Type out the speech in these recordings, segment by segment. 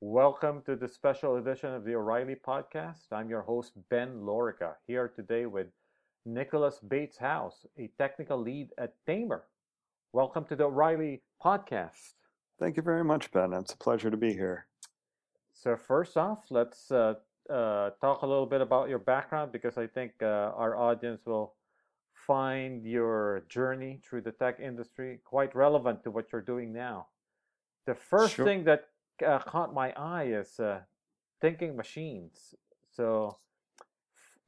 Welcome to the special edition of the O'Reilly Podcast. I'm your host, Ben Lorica, here today with Nikolaus Bates-Haus, a technical lead at Tamr. Welcome to the O'Reilly Podcast. Thank you very much, Ben. It's a pleasure to be here. So, first off, let's uh, uh, talk a little bit about your background because I think uh, our audience will find your journey through the tech industry quite relevant to what you're doing now. The first Sure. thing that uh, caught my eye is uh, thinking machines. So,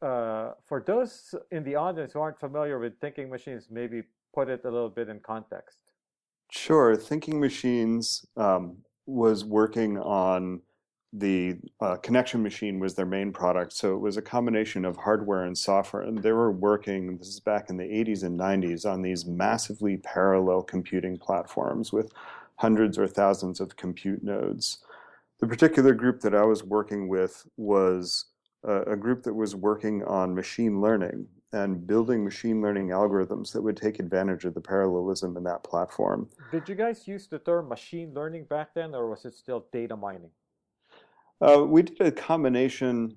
uh, for those in the audience who aren't familiar with thinking machines, maybe put it a little bit in context. Sure. Thinking Machines um, was working on the uh, connection machine was their main product. So it was a combination of hardware and software. And they were working, this is back in the 80s and 90s, on these massively parallel computing platforms with hundreds or thousands of compute nodes. The particular group that I was working with was a, group that was working on machine learning and building machine learning algorithms that would take advantage of the parallelism in that platform. Did you guys use the term machine learning back then, or was it still data mining? Uh, we did a combination.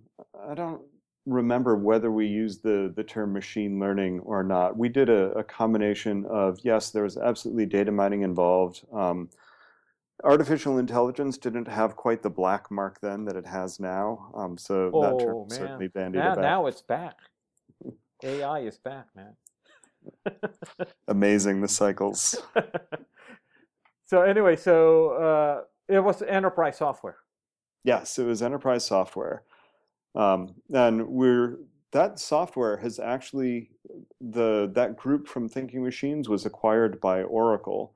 I don't remember whether we used the, the term machine learning or not. We did a, a combination of, yes, there was absolutely data mining involved. Um, artificial intelligence didn't have quite the black mark then that it has now. Um, so that term Oh man, certainly bandied now, about. now it's back. AI is back, man. Amazing the cycles. so anyway, so uh, it was enterprise software. Yes, it was enterprise software. Um, and we're that software has actually the that group from Thinking Machines was acquired by Oracle,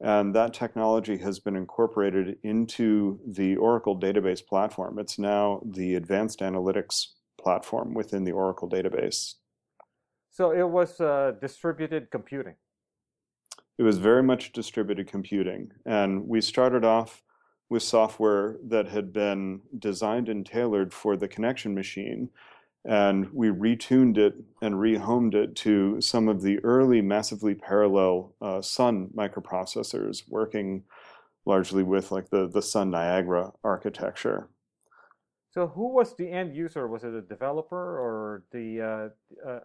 and that technology has been incorporated into the Oracle database platform. It's now the advanced analytics platform within the Oracle database. So it was uh, distributed computing. It was very much distributed computing, and we started off with software that had been designed and tailored for the connection machine. And we retuned it and rehomed it to some of the early massively parallel uh, Sun microprocessors, working largely with like the, the Sun Niagara architecture. So who was the end user? Was it a developer or the uh, uh,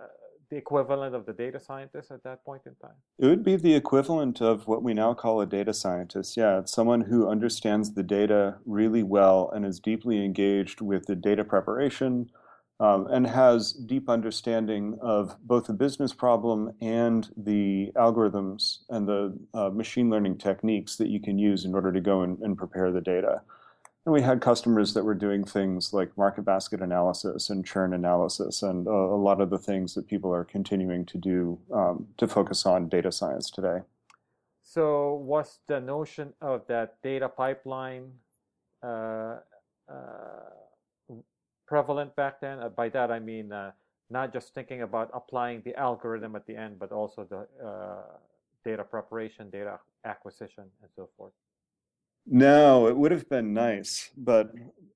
the equivalent of the data scientist at that point in time? It would be the equivalent of what we now call a data scientist. Yeah, it's someone who understands the data really well and is deeply engaged with the data preparation um, and has deep understanding of both the business problem and the algorithms and the uh, machine learning techniques that you can use in order to go and, and prepare the data. And we had customers that were doing things like market basket analysis and churn analysis and a, a lot of the things that people are continuing to do um, to focus on data science today. So was the notion of that data pipeline uh, uh, prevalent back then? Uh, by that I mean uh, not just thinking about applying the algorithm at the end, but also the uh, data preparation, data acquisition, and so forth. No, it would have been nice, but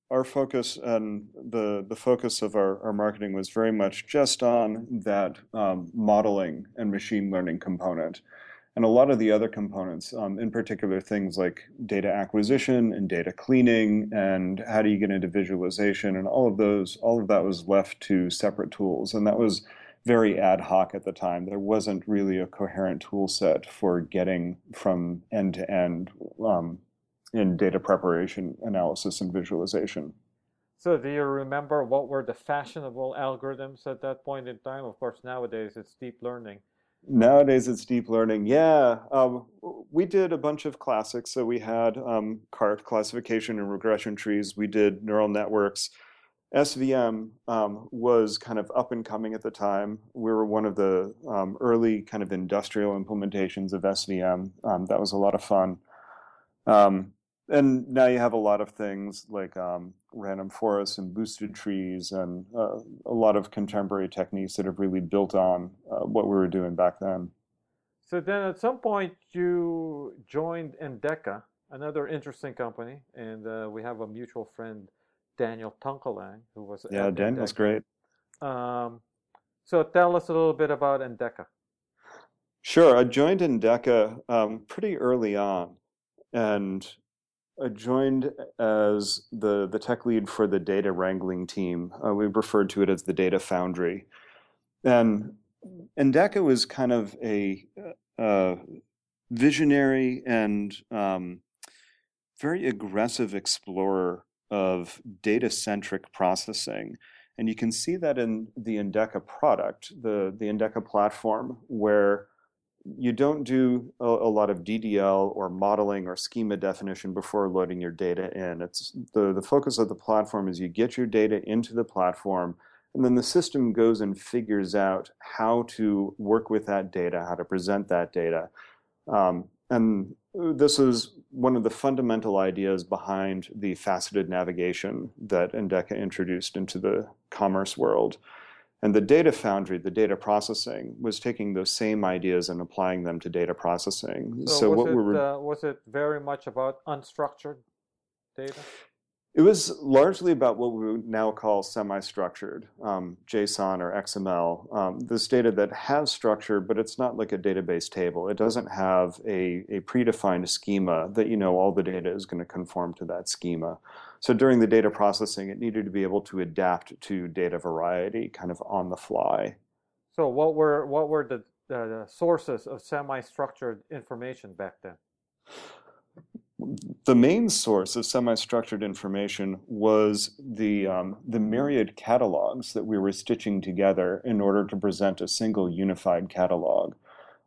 our focus and the the focus of our, our marketing was very much just on that um, modeling and machine learning component. And a lot of the other components, um, in particular things like data acquisition and data cleaning and how do you get into visualization and all of those, all of that was left to separate tools. And that was very ad hoc at the time. There wasn't really a coherent tool set for getting from end to end um, in data preparation, analysis, and visualization. So do you remember what were the fashionable algorithms at that point in time? Of course, nowadays it's deep learning. Nowadays, it's deep learning. Yeah, um, we did a bunch of classics. So we had um, CART, classification and regression trees. We did neural networks. SVM um, was kind of up and coming at the time. We were one of the um, early kind of industrial implementations of SVM. Um, that was a lot of fun. And now you have a lot of things like um, random forests and boosted trees and uh, a lot of contemporary techniques that have really built on uh, what we were doing back then. So then at some point you joined Endeca, another interesting company, and uh, we have a mutual friend, Daniel Tunkelang, who was Yeah, Daniel's great. Um, so tell us a little bit about Endeca. Sure, I joined Endeca um, pretty early on, and I joined as the, the tech lead for the data wrangling team. Uh, we referred to it as the data foundry. And Endeca was kind of a uh, visionary and um, very aggressive explorer of data centric processing. And you can see that in the Endeca product, the, the Endeca platform, where you don't do a, a, lot of DDL or modeling or schema definition before loading your data in. It's the, the focus of the platform is you get your data into the platform, and then the system goes and figures out how to work with that data, how to present that data. Um, and this is one of the fundamental ideas behind the faceted navigation that Endeca introduced into the commerce world. And the data foundry, the data processing, was taking those same ideas and applying them to data processing. So, so was, what it, uh, was it very much about unstructured data? It was largely about what we would now call semi-structured, um, JSON or XML. Um, this data that has structure, but it's not like a database table. It doesn't have a, a predefined schema that you know all the data is going to conform to that schema. So during the data processing, it needed to be able to adapt to data variety kind of on the fly. So what were what were the, the sources of semi-structured information back then? the main source of semi-structured information was the um, the myriad catalogs that we were stitching together in order to present a single unified catalog.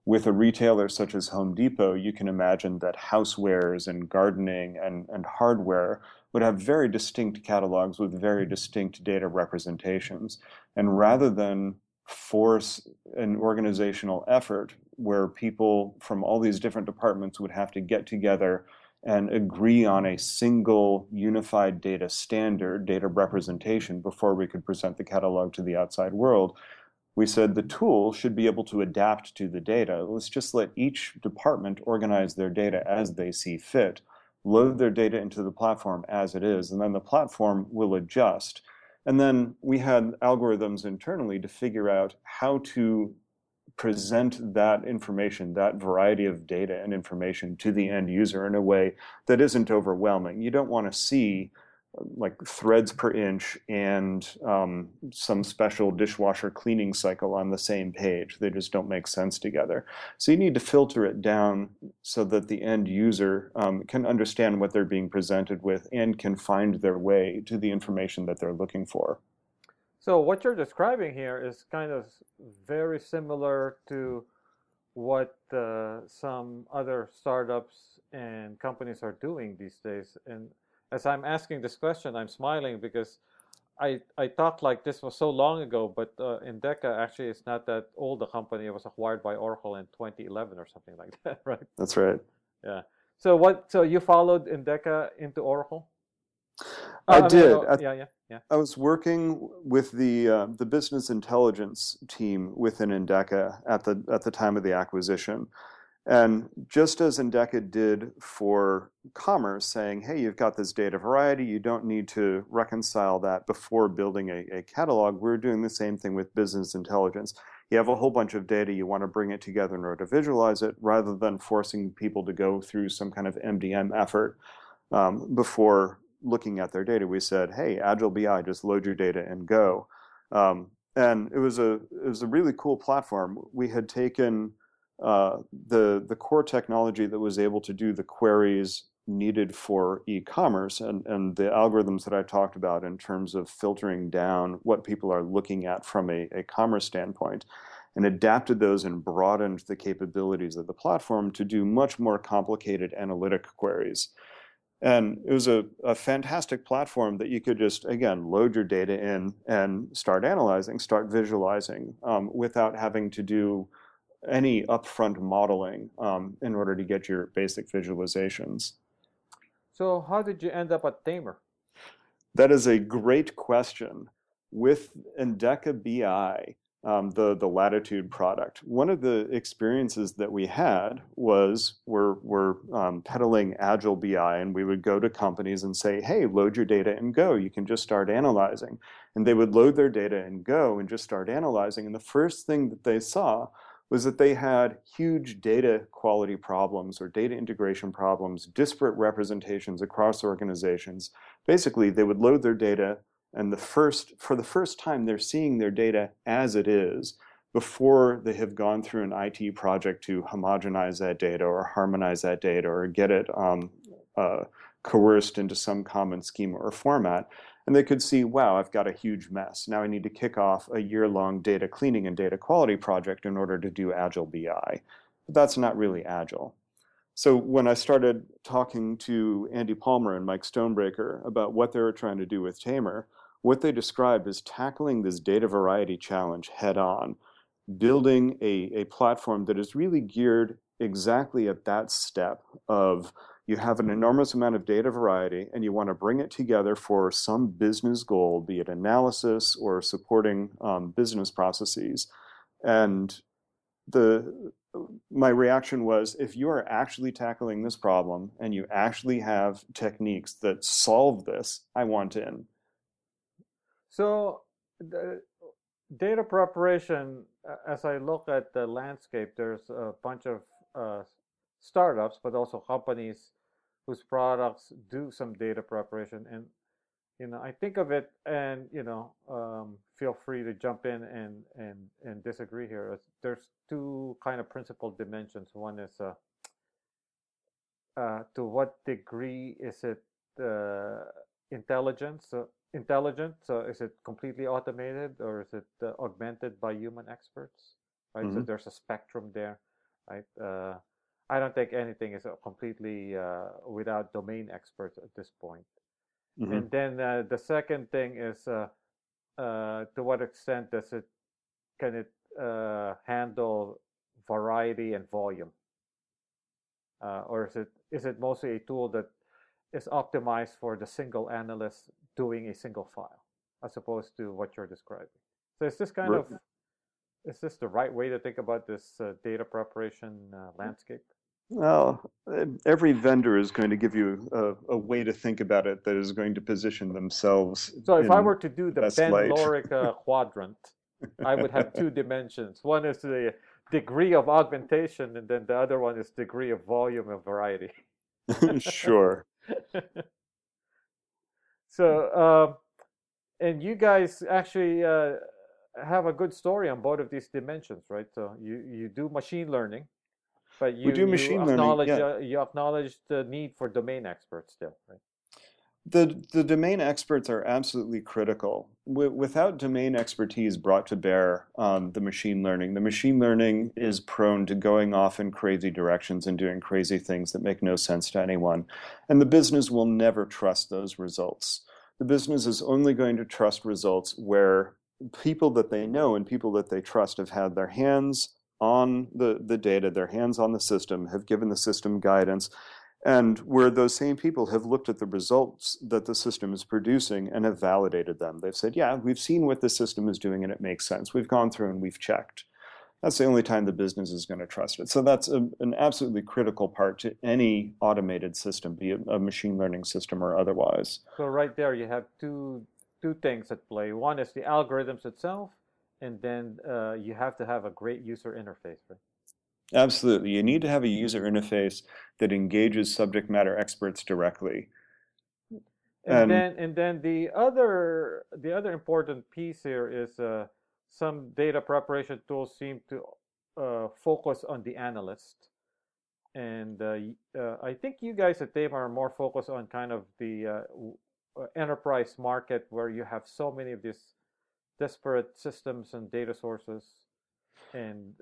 With a retailer such as Home Depot, you can imagine that housewares and gardening and, and hardware would have very distinct catalogs with very mm-hmm. distinct data representations. And rather than force an organizational effort where people from all these different departments would have to get together and agree on a single unified data standard, data representation, before we could present the catalog to the outside world. We said the tool should be able to adapt to the data. Let's just let each department organize their data as they see fit, load their data into the platform as it is, and then the platform will adjust. And then we had algorithms internally to figure out how to present that information, that variety of data and information to the end user in a way that isn't overwhelming. You don't want to see like threads per inch and um, some special dishwasher cleaning cycle on the same page. They just don't make sense together. So you need to filter it down so that the end user um, can understand what they're being presented with and can find their way to the information that they're looking for. So what you're describing here is kind of very similar to what uh, some other startups and companies are doing these days. And as I'm asking this question, I'm smiling because I, I thought like this was so long ago, but uh, Endeca actually is not that old a company. It was acquired by Oracle in 2011 or something like that, right? That's right. Yeah. So what? So you followed Endeca into Oracle? I, uh, did. I, yeah, yeah, yeah. I was working with the uh, the business intelligence team within Endeca at the at the time of the acquisition, and just as Endeca did for commerce, saying, "Hey, you've got this data variety. You don't need to reconcile that before building a, a catalog." We're doing the same thing with business intelligence. You have a whole bunch of data. You want to bring it together in order to visualize it, rather than forcing people to go through some kind of MDM effort um, before looking at their data, we said, "Hey, Agile BI, just load your data and go." Um, and it was a it was a really cool platform. We had taken uh, the the core technology that was able to do the queries needed for e-commerce and, and the algorithms that I talked about in terms of filtering down what people are looking at from a, a commerce standpoint and adapted those and broadened the capabilities of the platform to do much more complicated analytic queries. And it was a, a fantastic platform that you could just, again, load your data in and start analyzing, start visualizing um, without having to do any upfront modeling um, in order to get your basic visualizations. So, how did you end up at Tamr? That is a great question. With Endeca BI, um, the the Latitude product. One of the experiences that we had was we're we're um, peddling Agile BI, and we would go to companies and say, "Hey, load your data and go. You can just start analyzing." And they would load their data and go and just start analyzing. And the first thing that they saw was that they had huge data quality problems or data integration problems, disparate representations across organizations. Basically, they would load their data, and the first, for the first time, they're seeing their data as it is before they have gone through an IT project to homogenize that data or harmonize that data or get it um, uh, coerced into some common schema or format. And they could see, wow, I've got a huge mess. Now I need to kick off a year long data cleaning and data quality project in order to do Agile BI. But that's not really Agile. So when I started talking to Andy Palmer and Mike Stonebraker about what they were trying to do with Tamr, what they described is tackling this data variety challenge head on building a, a platform that is really geared exactly at that step of you have an enormous amount of data variety and you want to bring it together for some business goal, be it analysis or supporting um, business processes. And the my reaction was if you are actually tackling this problem and you actually have techniques that solve this, I want in. So the data preparation as I look at the landscape, there's a bunch of uh, startups, but also companies whose products do some data preparation. And you know, I think of it, and you know, um, feel free to jump in and and and disagree here. There's two kind of principal dimensions. One is uh, uh, to what degree is it uh, intelligence? So intelligent? So is it completely automated or is it uh, augmented by human experts? Right. Mm-hmm. So there's a spectrum there, right? Uh, I don't think anything is uh, completely uh, without domain experts at this point. Mm-hmm. And then uh, the second thing is uh, to what extent does it can it handle variety and volume, or is it is it mostly a tool that is optimized for the single analyst doing a single file as opposed to what you're describing. So is this kind right. of is this the right way to think about this uh, data preparation uh, landscape? Well, every vendor is going to give you a, a, way to think about it that is going to position themselves. So if I were to do the Ben Lorica quadrant, I would have two dimensions. One is the degree of augmentation, and then the other one is degree of volume and variety. sure. so, um, and you guys actually uh, have a good story on both of these dimensions, right? So you you do machine learning, but you we do machine learning. Yeah. Uh, you acknowledge the need for domain experts still, right? The, the domain experts are absolutely critical. W- without domain expertise brought to bear on the machine learning, the machine learning is prone to going off in crazy directions and doing crazy things that make no sense to anyone. And the business will never trust those results. The business is only going to trust results where people that they know and people that they trust have had their hands on the, the data, their hands on the system, have given the system guidance, and where those same people have looked at the results that the system is producing and have validated them. They've said, yeah, we've seen what the system is doing and it makes sense. We've gone through and we've checked. That's the only time the business is going to trust it. So that's a, an absolutely critical part to any automated system, be it a machine learning system or otherwise. So right there, you have two two things at play. One is the algorithms itself, and then uh, you have to have a great user interface. Right? Absolutely. You need to have a user interface that engages subject matter experts directly. And, and then and then the other the other important piece here is uh, some data preparation tools seem to uh, focus on the analyst. And uh, uh I think you guys at Tamr are more focused on kind of the uh, enterprise market where you have so many of these disparate systems and data sources and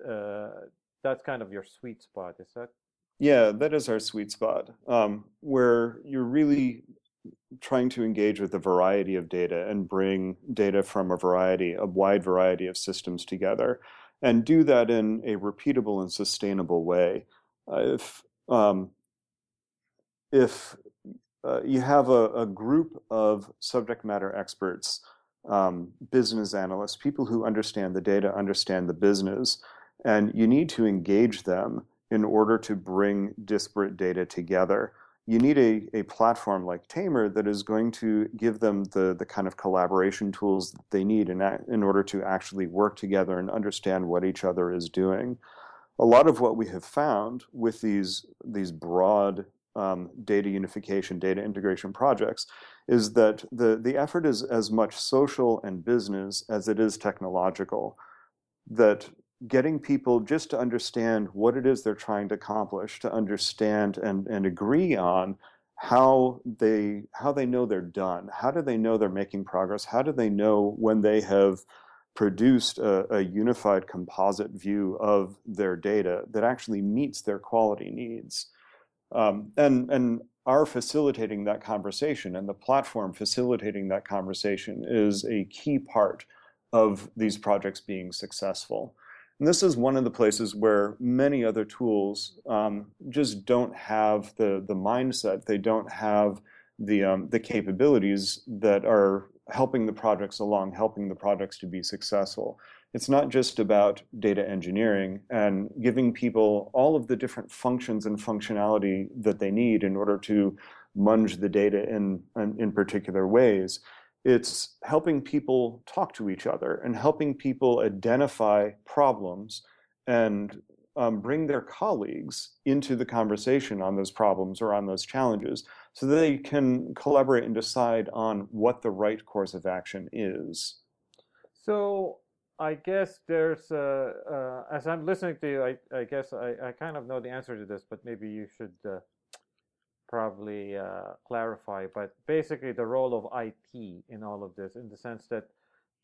that's kind of your sweet spot, is that? Yeah, that is our sweet spot, um, where you're really trying to engage with a variety of data and bring data from a variety, a wide variety of systems together, and do that in a repeatable and sustainable way. Uh, if um, if uh, you have a, a, group of subject matter experts, um, business analysts, people who understand the data, understand the business, and you need to engage them in order to bring disparate data together. you need a, a platform like Tamr that is going to give them the, the kind of collaboration tools that they need in, in order to actually work together and understand what each other is doing. A lot of what we have found with these, these broad um, data unification, data integration projects is that the, the effort is as much social and business as it is technological. That getting people just to understand what it is they're trying to accomplish, to understand and, and agree on how they how they know they're done. How do they know they're making progress? How do they know when they have produced a, a unified composite view of their data that actually meets their quality needs? Um, and and our facilitating that conversation and the platform facilitating that conversation is a key part of these projects being successful. And this is one of the places where many other tools um, just don't have the, the mindset, they don't have the, um, the capabilities that are helping the projects along, helping the projects to be successful. It's not just about data engineering and giving people all of the different functions and functionality that they need in order to munge the data in, in, particular ways. It's helping people talk to each other and helping people identify problems and um, bring their colleagues into the conversation on those problems or on those challenges so that they can collaborate and decide on what the right course of action is. So I guess there's, uh, uh, as I'm listening to you, I, I guess I, I, kind of know the answer to this, but maybe you should uh, probably uh, clarify, but basically the role of IT in all of this, in the sense that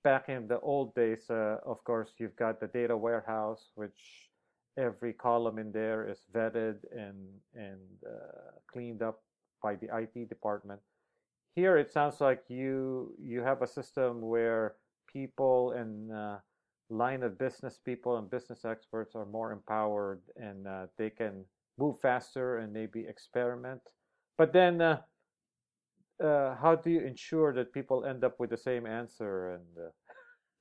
back in the old days, uh, of course, you've got the data warehouse, which every column in there is vetted and and uh, cleaned up by the IT department. Here, it sounds like you you have a system where people and uh, line of business people and business experts are more empowered and uh, they can move faster and maybe experiment. But then, uh, uh, how do you ensure that people end up with the same answer?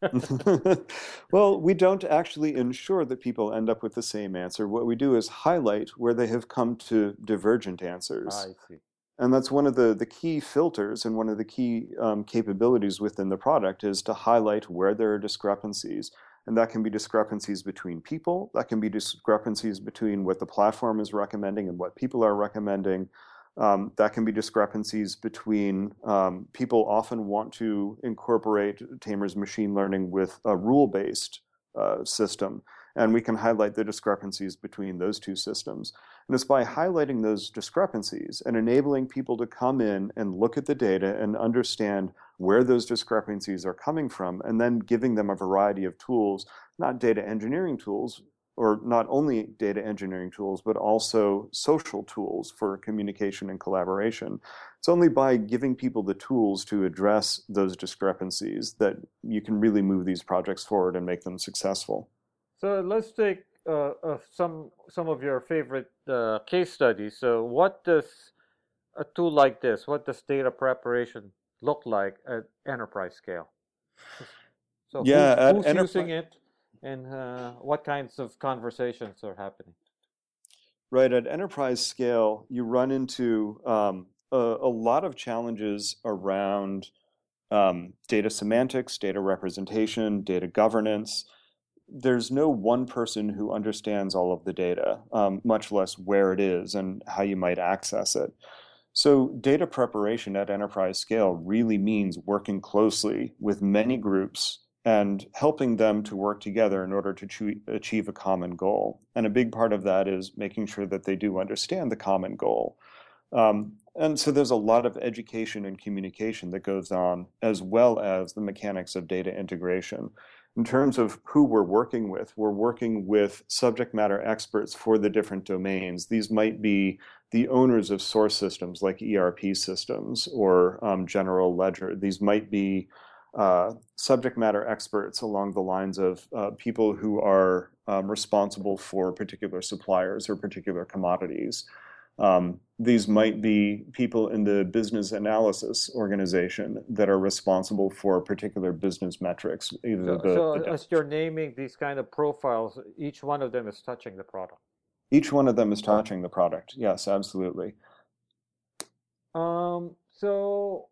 And uh... well, we don't actually ensure that people end up with the same answer. What we do is highlight where they have come to divergent answers. I see. And that's one of the, the key filters and one of the key um, capabilities within the product is to highlight where there are discrepancies. And that can be discrepancies between people, that can be discrepancies between what the platform is recommending and what people are recommending. Um, that can be discrepancies between um, people often want to incorporate Tamr's machine learning with a rule based uh, system. And we can highlight the discrepancies between those two systems. And it's by highlighting those discrepancies and enabling people to come in and look at the data and understand where those discrepancies are coming from, and then giving them a variety of tools, not data engineering tools, or not only data engineering tools, but also social tools for communication and collaboration. It's only by giving people the tools to address those discrepancies that you can really move these projects forward and make them successful. So let's take uh, uh, some some of your favorite uh, case studies. So, what does a tool like this? What does data preparation look like at enterprise scale? So, yeah, who, who's using it? and uh, what kinds of conversations are happening? Right, at enterprise scale, you run into um, a, a, lot of challenges around um, data semantics, data representation, data governance. There's no one person who understands all of the data, um, much less where it is and how you might access it. So, data preparation at enterprise scale really means working closely with many groups and helping them to work together in order to achieve a common goal. And a big part of that is making sure that they do understand the common goal. Um, and so there's a lot of education and communication that goes on, as well as the mechanics of data integration. In terms of who we're working with, we're working with subject matter experts for the different domains. These might be the owners of source systems like ERP systems or um, general ledger. These might be uh, subject matter experts along the lines of uh, people who are um, responsible for particular suppliers or particular commodities. Um, these might be people in the business analysis organization that are responsible for particular business metrics. So, the, so the as you're naming these kind of profiles, each one of them is touching the product. Each one of them is touching the product. Yes, absolutely. Um, so,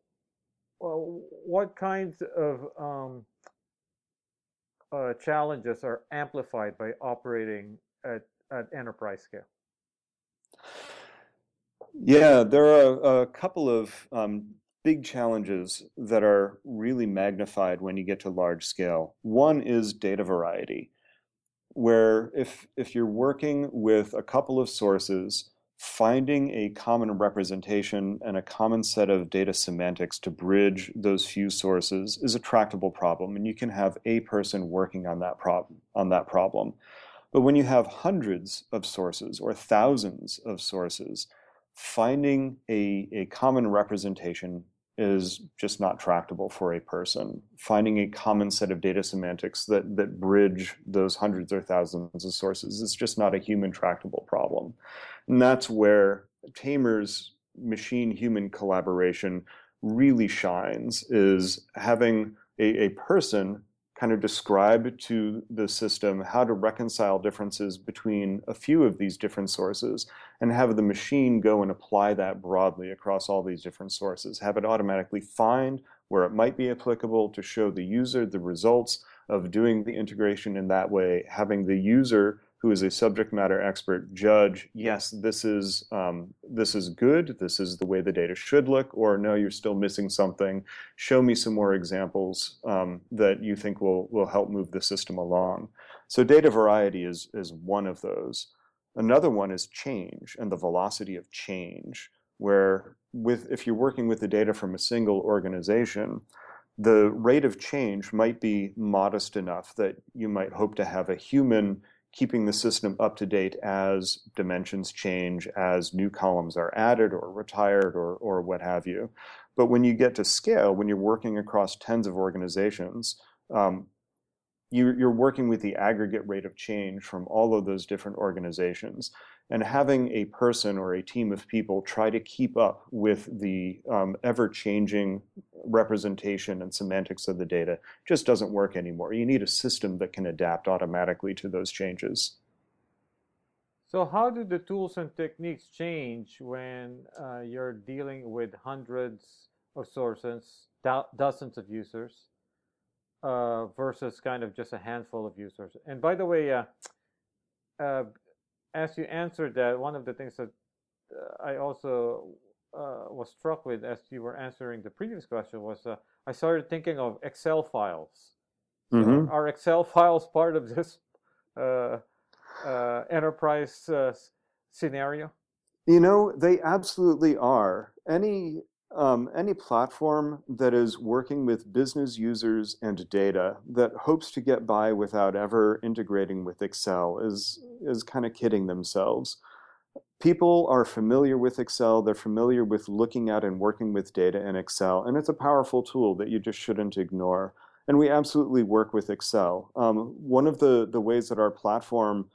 well, what kinds of um, uh, challenges are amplified by operating at, at enterprise scale? Yeah, there are a couple of um, big challenges that are really magnified when you get to large scale. One is data variety, where if if you're working with a couple of sources, finding a common representation and a common set of data semantics to bridge those few sources is a tractable problem, and you can have a person working on that problem on that problem. But when you have hundreds of sources or thousands of sources, finding a, a common representation is just not tractable for a person. Finding a common set of data semantics that, that bridge those hundreds or thousands of sources is just not a human tractable problem. And that's where Tamr's machine human collaboration really shines is having a, a person kind of describe to the system how to reconcile differences between a few of these different sources and have the machine go and apply that broadly across all these different sources. Have it automatically find where it might be applicable to show the user the results of doing the integration in that way, having the user who is a subject matter expert judge yes this is um, this is good this is the way the data should look or no you're still missing something. Show me some more examples um, that you think will will help move the system along. So data variety is is one of those. Another one is change and the velocity of change where with if you're working with the data from a single organization the rate of change might be modest enough that you might hope to have a human keeping the system up to date as dimensions change, as new columns are added or retired or, or what have you. But when you get to scale, when you're working across tens of organizations, um, you, you're working with the aggregate rate of change from all of those different organizations and having a person or a team of people try to keep up with the um, ever changing representation and semantics of the data just doesn't work anymore. You need a system that can adapt automatically to those changes. So, how do the tools and techniques change when uh, you're dealing with hundreds of sources, do- dozens of users, uh, versus kind of just a handful of users? And by the way, uh, uh as you answered that, one of the things that uh, I also uh, was struck with as you were answering the previous question was uh, I started thinking of Excel files. Mm-hmm. So are Excel files part of this uh, uh, enterprise uh, scenario? You know, they absolutely are. Any um, any platform that is working with business users and data that hopes to get by without ever integrating with Excel is is kind of kidding themselves. People are familiar with Excel, they're familiar with looking at and working with data in Excel, and it's a powerful tool that you just shouldn't ignore. And we absolutely work with Excel. Um, one of the, the ways that our platform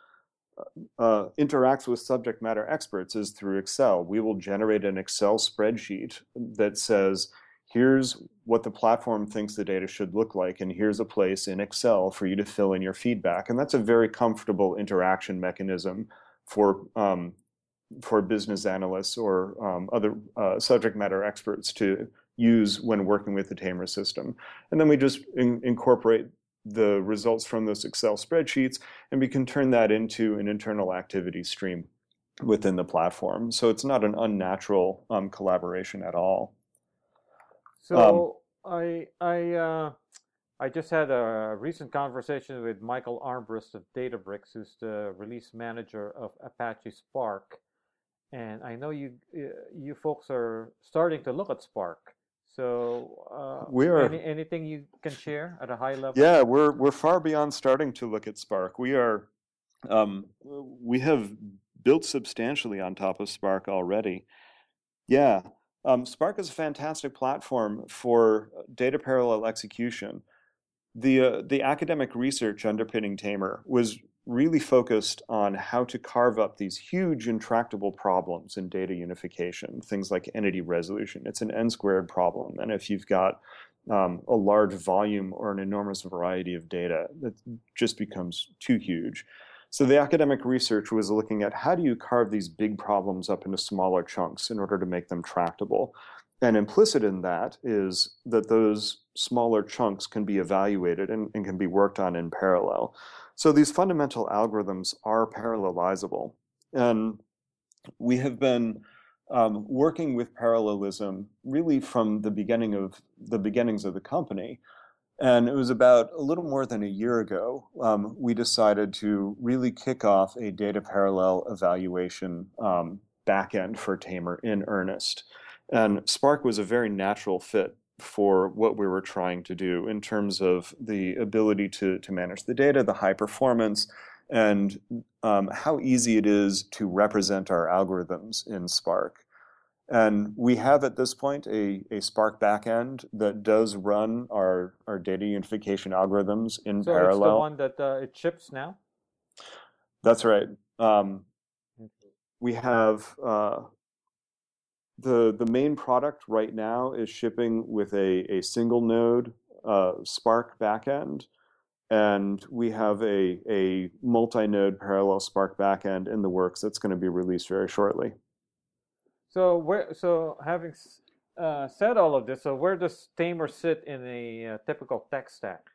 uh, interacts with subject matter experts is through Excel. We will generate an Excel spreadsheet that says, here's what the platform thinks the data should look like, and here's a place in Excel for you to fill in your feedback. And that's a very comfortable interaction mechanism for um, for business analysts or um, other uh, subject matter experts to use when working with the Tamr system. And then we just in, incorporate the results from those Excel spreadsheets, and we can turn that into an internal activity stream within the platform. So it's not an unnatural um, collaboration at all. So um, I I uh, I just had a recent conversation with Michael Armbrust of Databricks, who's the release manager of Apache Spark, and I know you you folks are starting to look at Spark. So, uh, we are any, anything you can share at a high level? Yeah, we're we're far beyond starting to look at Spark. We are um, we have built substantially on top of Spark already. Yeah, um, Spark is a fantastic platform for data parallel execution. The uh, the academic research underpinning Tamr was really focused on how to carve up these huge intractable problems in data unification, things like entity resolution. It's an n squared problem. And if you've got um, a large volume or an enormous variety of data, that just becomes too huge. So the academic research was looking at how do you carve these big problems up into smaller chunks in order to make them tractable. And implicit in that is that those smaller chunks can be evaluated and, and can be worked on in parallel. So these fundamental algorithms are parallelizable. And we have been um, working with parallelism really from the beginning of the beginnings of the company. And it was about a little more than a year ago, um, we decided to really kick off a data parallel evaluation um, backend for Tamr in earnest. And Spark was a very natural fit for what we were trying to do in terms of the ability to, to manage the data, the high performance, and um, how easy it is to represent our algorithms in Spark. And we have at this point a, a Spark backend that does run our, our data unification algorithms in so parallel. So it's the one that uh, it ships now? That's right. Um, we have uh, the the main product right now is shipping with a, a single node uh, Spark backend, and we have a, a multi-node parallel Spark backend in the works that's going to be released very shortly. So where so having uh, said all of this, so where does Tamr sit in a uh, typical tech stack?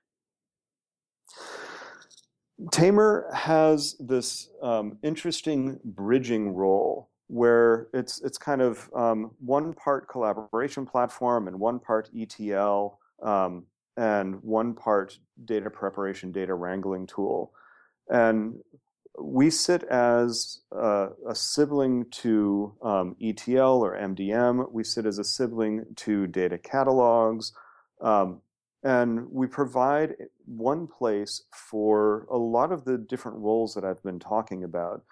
Tamr has this um, interesting bridging role where it's it's kind of um, one part collaboration platform and one part ETL um, and one part data preparation, data wrangling tool. And we sit as a, a sibling to um, ETL or MDM. We sit as a sibling to data catalogs. Um, and we provide one place for a lot of the different roles that I've been talking about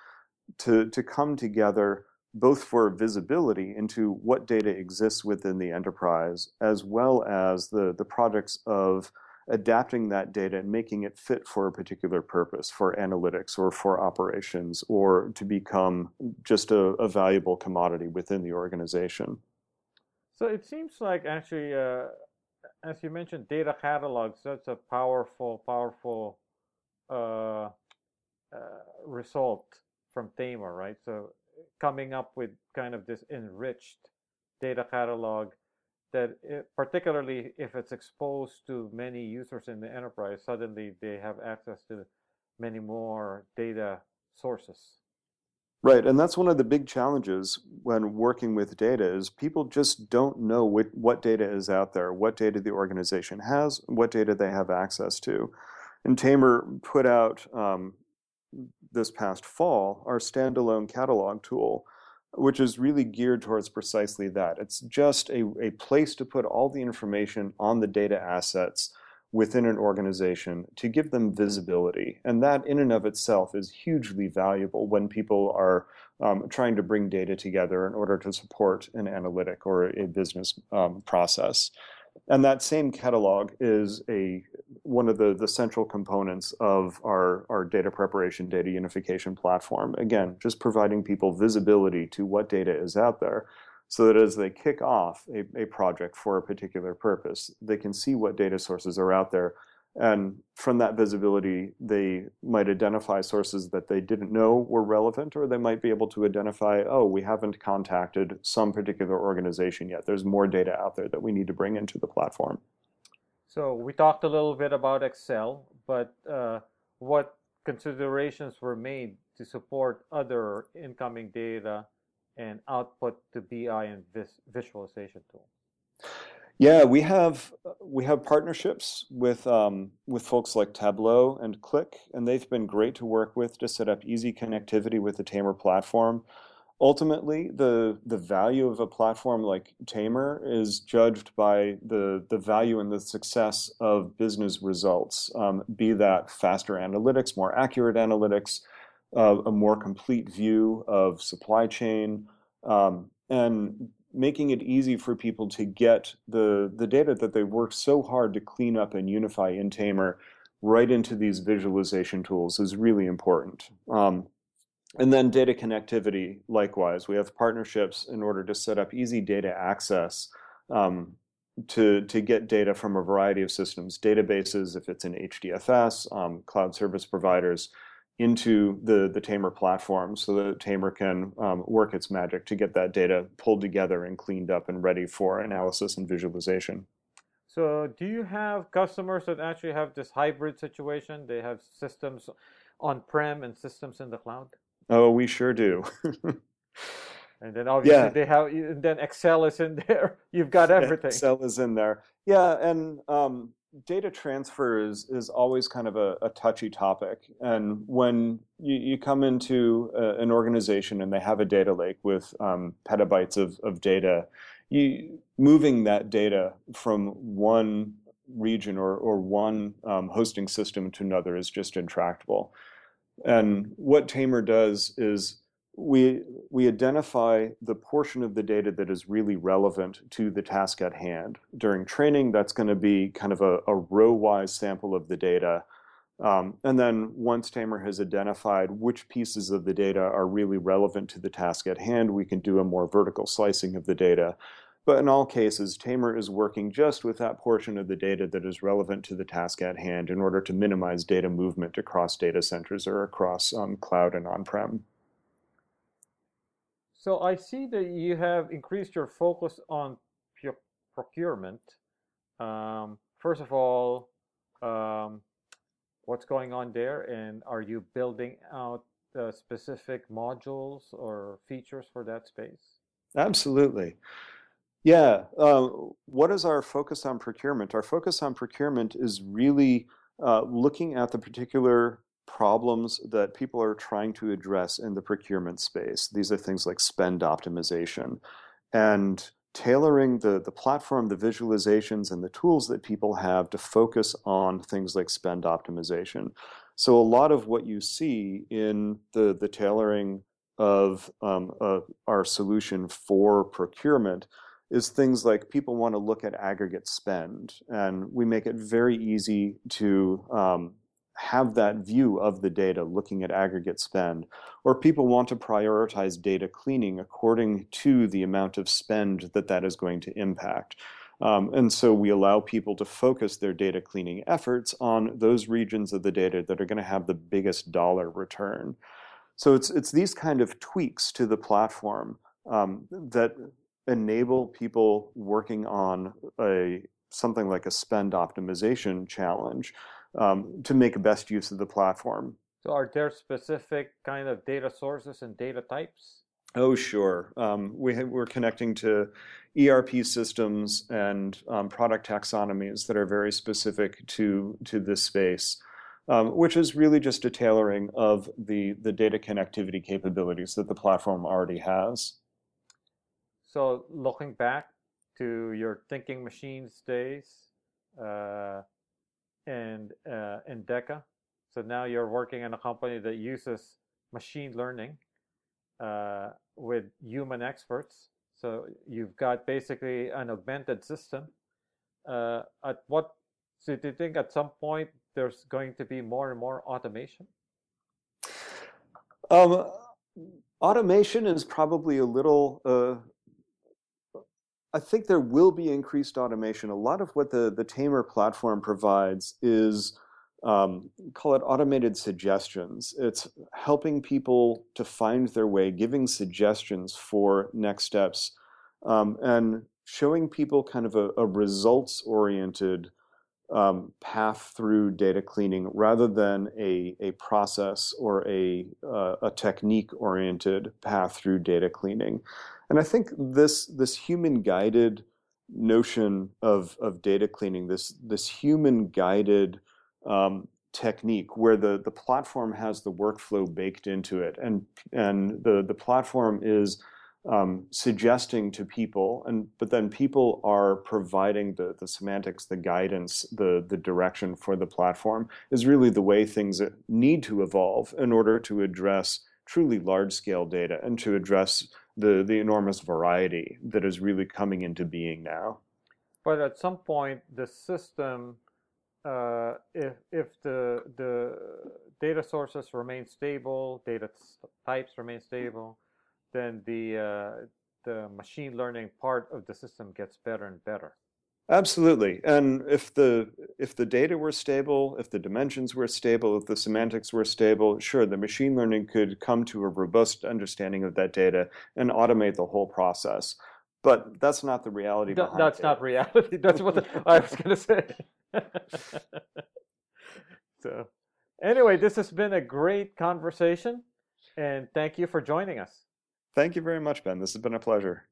to, to come together both for visibility into what data exists within the enterprise, as well as the, the projects of adapting that data and making it fit for a particular purpose, for analytics or for operations, or to become just a, a valuable commodity within the organization. So it seems like actually, uh, as you mentioned, data catalogs, that's a powerful, powerful uh, uh, result from Tamr, right? So coming up with kind of this enriched data catalog that it, particularly if it's exposed to many users in the enterprise, suddenly they have access to many more data sources. Right, and that's one of the big challenges when working with data is people just don't know what, what data is out there, what data the organization has, what data they have access to. And Tamr put out um, this past fall our standalone catalog tool, which is really geared towards precisely that. It's just a, a place to put all the information on the data assets within an organization to give them visibility. And that, in and of itself, is hugely valuable when people are um, trying to bring data together in order to support an analytic or a business um, process. And that same catalog is a one of the, the central components of our, our data preparation, data unification platform. Again, just providing people visibility to what data is out there so that as they kick off a, a project for a particular purpose, they can see what data sources are out there and from that visibility, they might identify sources that they didn't know were relevant, or they might be able to identify, oh, we haven't contacted some particular organization yet. There's more data out there that we need to bring into the platform. So we talked a little bit about Excel, but uh, what considerations were made to support other incoming data and output to BI and vis- visualization tools? Yeah, we have we have partnerships with um, with folks like Tableau and Qlik, and they've been great to work with to set up easy connectivity with the Tamr platform. Ultimately, the the value of a platform like Tamr is judged by the the value and the success of business results, um, be that faster analytics, more accurate analytics, uh, a more complete view of supply chain, um, and making it easy for people to get the, the data that they've worked so hard to clean up and unify in Tamr right into these visualization tools is really important. Um, and then data connectivity, likewise. We have partnerships in order to set up easy data access um, to, to get data from a variety of systems, databases, if it's in HDFS, um, cloud service providers, into the, the Tamr platform so that Tamr can um, work its magic to get that data pulled together and cleaned up and ready for analysis and visualization. So, do you have customers that actually have this hybrid situation? They have systems on prem and systems in the cloud? Oh, we sure do. and then obviously yeah. they have, and then Excel is in there. You've got everything. Excel is in there. Yeah, and um, data transfer is is always kind of a, a touchy topic. And when you, you come into a, an organization and they have a data lake with um, petabytes of, of data, you moving that data from one region or, or one um, hosting system to another is just intractable. And what Tamr does is we, we identify the portion of the data that is really relevant to the task at hand. During training, that's going to be kind of a, a row-wise sample of the data. Um, and then once Tamr has identified which pieces of the data are really relevant to the task at hand, we can do a more vertical slicing of the data. But in all cases, Tamr is working just with that portion of the data that is relevant to the task at hand in order to minimize data movement across data centers or across um, cloud and on-prem. So I see that you have increased your focus on procurement. Um, first of all, um, what's going on there, and are you building out uh, specific modules or features for that space? Absolutely. Yeah. Uh, what is our focus on procurement? Our focus on procurement is really uh, looking at the particular problems that people are trying to address in the procurement space. These are things like spend optimization and tailoring the, the platform, the visualizations, and the tools that people have to focus on things like spend optimization. So a lot of what you see in the, the tailoring of um, uh, our solution for procurement is things like people want to look at aggregate spend, and we make it very easy to um, have that view of the data looking at aggregate spend, or people want to prioritize data cleaning according to the amount of spend that that is going to impact. Um, and so we allow people to focus their data cleaning efforts on those regions of the data that are going to have the biggest dollar return. So it's, it's these kind of tweaks to the platform um, that enable people working on a something like a spend optimization challenge um, to make best use of the platform. So, are there specific kind of data sources and data types? Oh, sure. Um, we have, we're connecting to ERP systems and um, product taxonomies that are very specific to to this space, um, which is really just a tailoring of the the data connectivity capabilities that the platform already has. So, looking back to your thinking machines days, uh, and uh, Endeca. So now you're working in a company that uses machine learning uh, with human experts. So you've got basically an augmented system. Uh, at what? So do you think at some point there's going to be more and more automation? Um, automation is probably a little uh, I think there will be increased automation. A lot of what the, the Tamr platform provides is um, call it automated suggestions. It's helping people to find their way, giving suggestions for next steps, um, and showing people kind of a, a results oriented um, path through data cleaning rather than a, a process or a, uh, a technique oriented path through data cleaning. And I think this this human guided notion of of data cleaning, this this human guided um, technique where the the platform has the workflow baked into it, and and the the platform is um, suggesting to people, and but then people are providing the the semantics, the guidance, the the direction for the platform is really the way things need to evolve in order to address truly large scale data and to address the the enormous variety that is really coming into being now. But at some point, the system, uh, if if the the data sources remain stable, data types remain stable, then the uh, the machine learning part of the system gets better and better. Absolutely. And if the if the data were stable, if the dimensions were stable, if the semantics were stable, sure, the machine learning could come to a robust understanding of that data and automate the whole process. But that's not the reality that's not reality. That's what the- I was going to say. so, anyway, this has been a great conversation, and thank you for joining us. Thank you very much, Ben. This has been a pleasure.